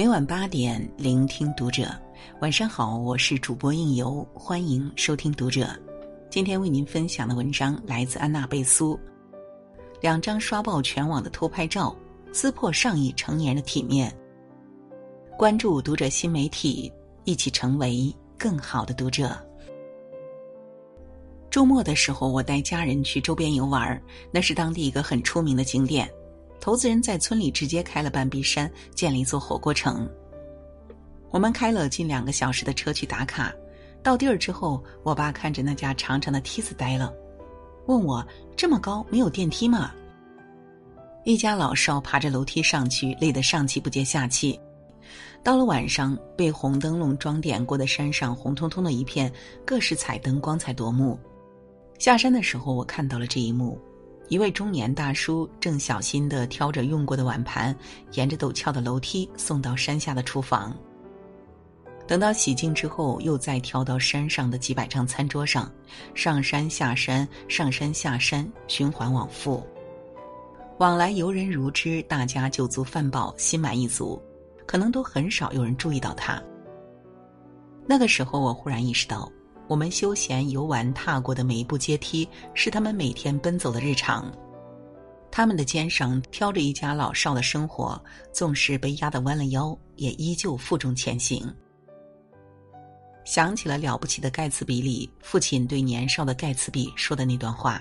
每晚八点，聆听读者。晚上好，我是主播应由，欢迎收听读者。今天为您分享的文章来自安娜贝苏。两张刷爆全网的偷拍照，撕破上亿成年人的体面。关注读者新媒体，一起成为更好的读者。周末的时候，我带家人去周边游玩，那是当地一个很出名的景点。投资人在村里直接开了半壁山，建了一座火锅城。我们开了近两个小时的车去打卡，到地儿之后，我爸看着那架长长的梯子呆了，问我：“这么高，没有电梯吗？”一家老少爬着楼梯上去，累得上气不接下气。到了晚上，被红灯笼装点过的山上，红彤彤的一片，各式彩灯光彩夺目。下山的时候，我看到了这一幕。一位中年大叔正小心地挑着用过的碗盘，沿着陡峭的楼梯送到山下的厨房。等到洗净之后，又再挑到山上的几百张餐桌上，上山下山，上山下山，循环往复。往来游人如织，大家酒足饭饱，心满意足，可能都很少有人注意到他。那个时候，我忽然意识到。我们休闲游玩踏过的每一步阶梯，是他们每天奔走的日常。他们的肩上挑着一家老少的生活，纵使被压得弯了腰，也依旧负重前行。想起了《了不起的盖茨比》里父亲对年少的盖茨比说的那段话：“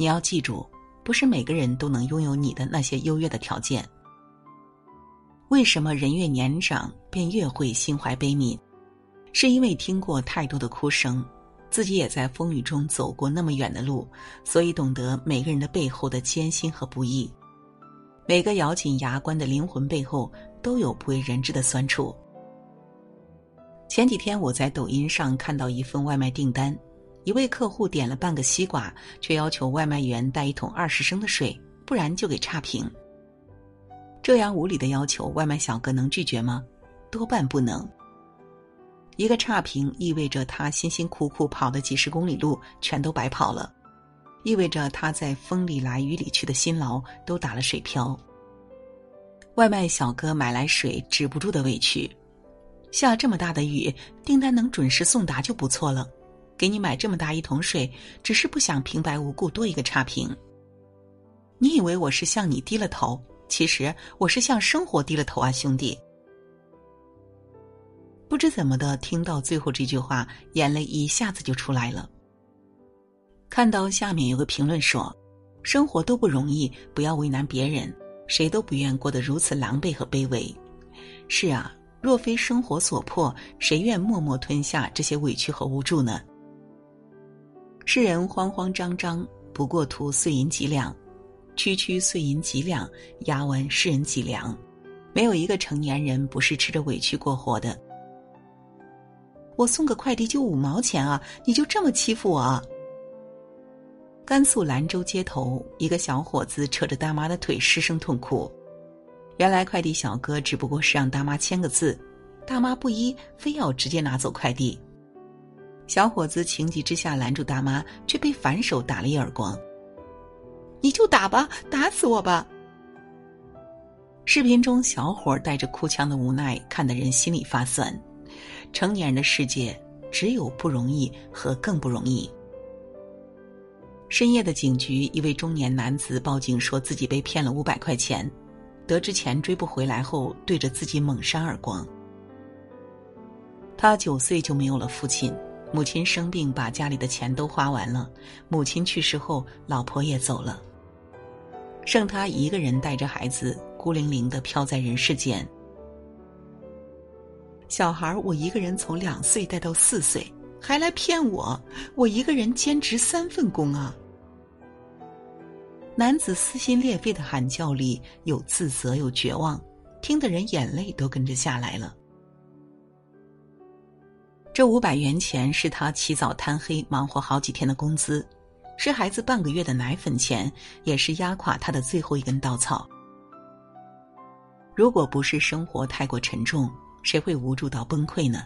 你要记住，不是每个人都能拥有你的那些优越的条件。为什么人越年长，便越会心怀悲悯？”是因为听过太多的哭声，自己也在风雨中走过那么远的路，所以懂得每个人的背后的艰辛和不易。每个咬紧牙关的灵魂背后，都有不为人知的酸楚。前几天我在抖音上看到一份外卖订单，一位客户点了半个西瓜，却要求外卖员带一桶二十升的水，不然就给差评。这样无理的要求，外卖小哥能拒绝吗？多半不能。一个差评意味着他辛辛苦苦跑的几十公里路全都白跑了，意味着他在风里来雨里去的辛劳都打了水漂。外卖小哥买来水止不住的委屈，下这么大的雨，订单能准时送达就不错了，给你买这么大一桶水，只是不想平白无故多一个差评。你以为我是向你低了头，其实我是向生活低了头啊，兄弟。不知怎么的，听到最后这句话，眼泪一下子就出来了。看到下面有个评论说：“生活都不容易，不要为难别人，谁都不愿过得如此狼狈和卑微。”是啊，若非生活所迫，谁愿默默吞下这些委屈和无助呢？世人慌慌张张，不过图碎银几两；区区碎银几两，压弯世人脊梁。没有一个成年人不是吃着委屈过活的。我送个快递就五毛钱啊！你就这么欺负我？甘肃兰州街头，一个小伙子扯着大妈的腿失声痛哭。原来快递小哥只不过是让大妈签个字，大妈不依，非要直接拿走快递。小伙子情急之下拦住大妈，却被反手打了一耳光。你就打吧，打死我吧！视频中小伙带着哭腔的无奈，看得人心里发酸。成年人的世界只有不容易和更不容易。深夜的警局，一位中年男子报警说自己被骗了五百块钱，得知钱追不回来后，对着自己猛扇耳光。他九岁就没有了父亲，母亲生病把家里的钱都花完了，母亲去世后，老婆也走了，剩他一个人带着孩子，孤零零的飘在人世间。小孩我一个人从两岁带到四岁，还来骗我？我一个人兼职三份工啊！男子撕心裂肺的喊叫里有自责，有绝望，听得人眼泪都跟着下来了。这五百元钱是他起早贪黑忙活好几天的工资，是孩子半个月的奶粉钱，也是压垮他的最后一根稻草。如果不是生活太过沉重，谁会无助到崩溃呢？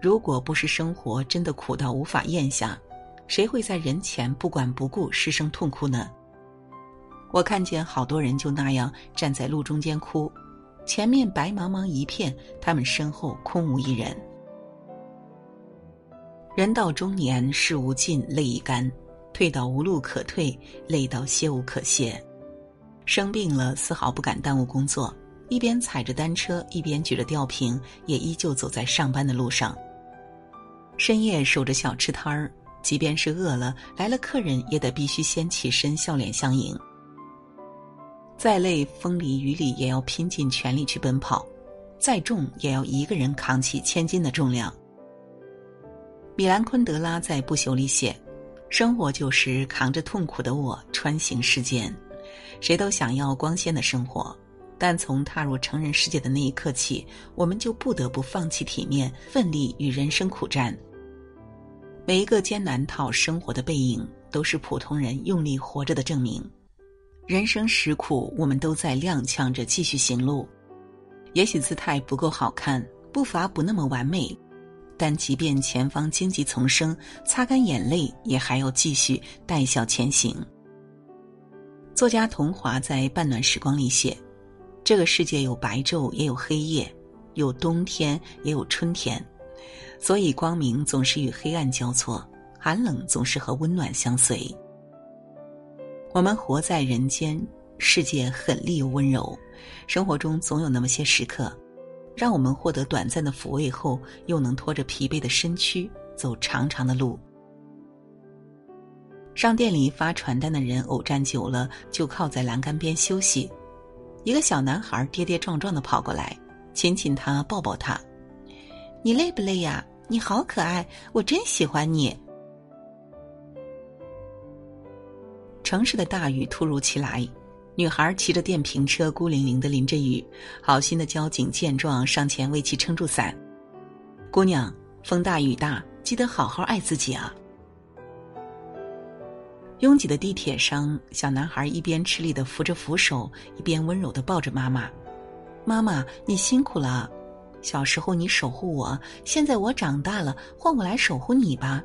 如果不是生活真的苦到无法咽下，谁会在人前不管不顾失声痛哭呢？我看见好多人就那样站在路中间哭，前面白茫茫一片，他们身后空无一人。人到中年，事无尽，泪已干；退到无路可退，累到歇无可歇。生病了，丝毫不敢耽误工作，一边踩着单车，一边举着吊瓶，也依旧走在上班的路上。深夜守着小吃摊儿，即便是饿了，来了客人也得必须先起身，笑脸相迎。再累，风里雨里也要拼尽全力去奔跑；再重，也要一个人扛起千斤的重量。米兰昆德拉在《不朽》里写：“生活就是扛着痛苦的我穿行世间。”谁都想要光鲜的生活，但从踏入成人世界的那一刻起，我们就不得不放弃体面，奋力与人生苦战。每一个艰难讨生活的背影，都是普通人用力活着的证明。人生实苦，我们都在踉跄着继续行路。也许姿态不够好看，步伐不那么完美，但即便前方荆棘丛生，擦干眼泪，也还要继续带笑前行。作家童华在《半暖时光》里写：“这个世界有白昼，也有黑夜；有冬天，也有春天。所以光明总是与黑暗交错，寒冷总是和温暖相随。我们活在人间，世界狠厉又温柔。生活中总有那么些时刻，让我们获得短暂的抚慰后，又能拖着疲惫的身躯走长长的路。”商店里发传单的人偶站久了，就靠在栏杆边休息。一个小男孩跌跌撞撞的跑过来，亲亲他，抱抱他。你累不累呀？你好可爱，我真喜欢你。城市的大雨突如其来，女孩骑着电瓶车孤零零的淋着雨，好心的交警见状上前为其撑住伞。姑娘，风大雨大，记得好好爱自己啊。拥挤的地铁上，小男孩一边吃力的扶着扶手，一边温柔的抱着妈妈。妈妈，你辛苦了。小时候你守护我，现在我长大了，换我来守护你吧。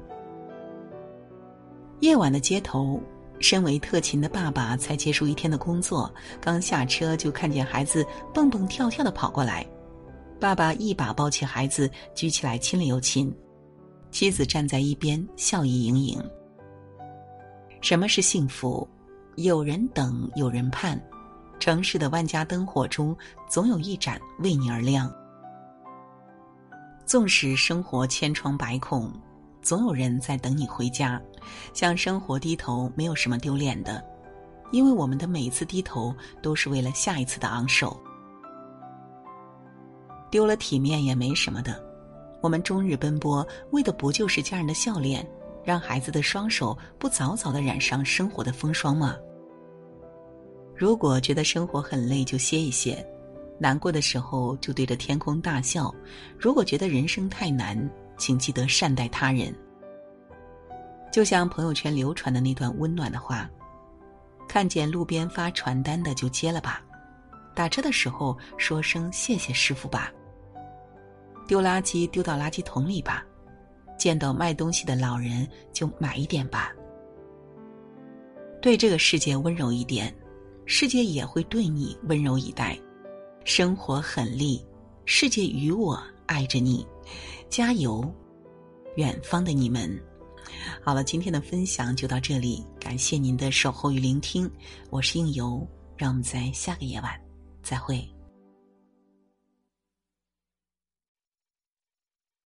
夜晚的街头，身为特勤的爸爸才结束一天的工作，刚下车就看见孩子蹦蹦跳跳的跑过来。爸爸一把抱起孩子，举起来亲了又亲。妻子站在一边，笑意盈盈。什么是幸福？有人等，有人盼。城市的万家灯火中，总有一盏为你而亮。纵使生活千疮百孔，总有人在等你回家。向生活低头，没有什么丢脸的，因为我们的每一次低头，都是为了下一次的昂首。丢了体面也没什么的，我们终日奔波，为的不就是家人的笑脸？让孩子的双手不早早的染上生活的风霜吗？如果觉得生活很累，就歇一歇；难过的时候就对着天空大笑。如果觉得人生太难，请记得善待他人。就像朋友圈流传的那段温暖的话：看见路边发传单的就接了吧，打车的时候说声谢谢师傅吧，丢垃圾丢到垃圾桶里吧。见到卖东西的老人就买一点吧。对这个世界温柔一点，世界也会对你温柔以待。生活很累，世界与我爱着你，加油，远方的你们。好了，今天的分享就到这里，感谢您的守候与聆听，我是应由，让我们在下个夜晚再会。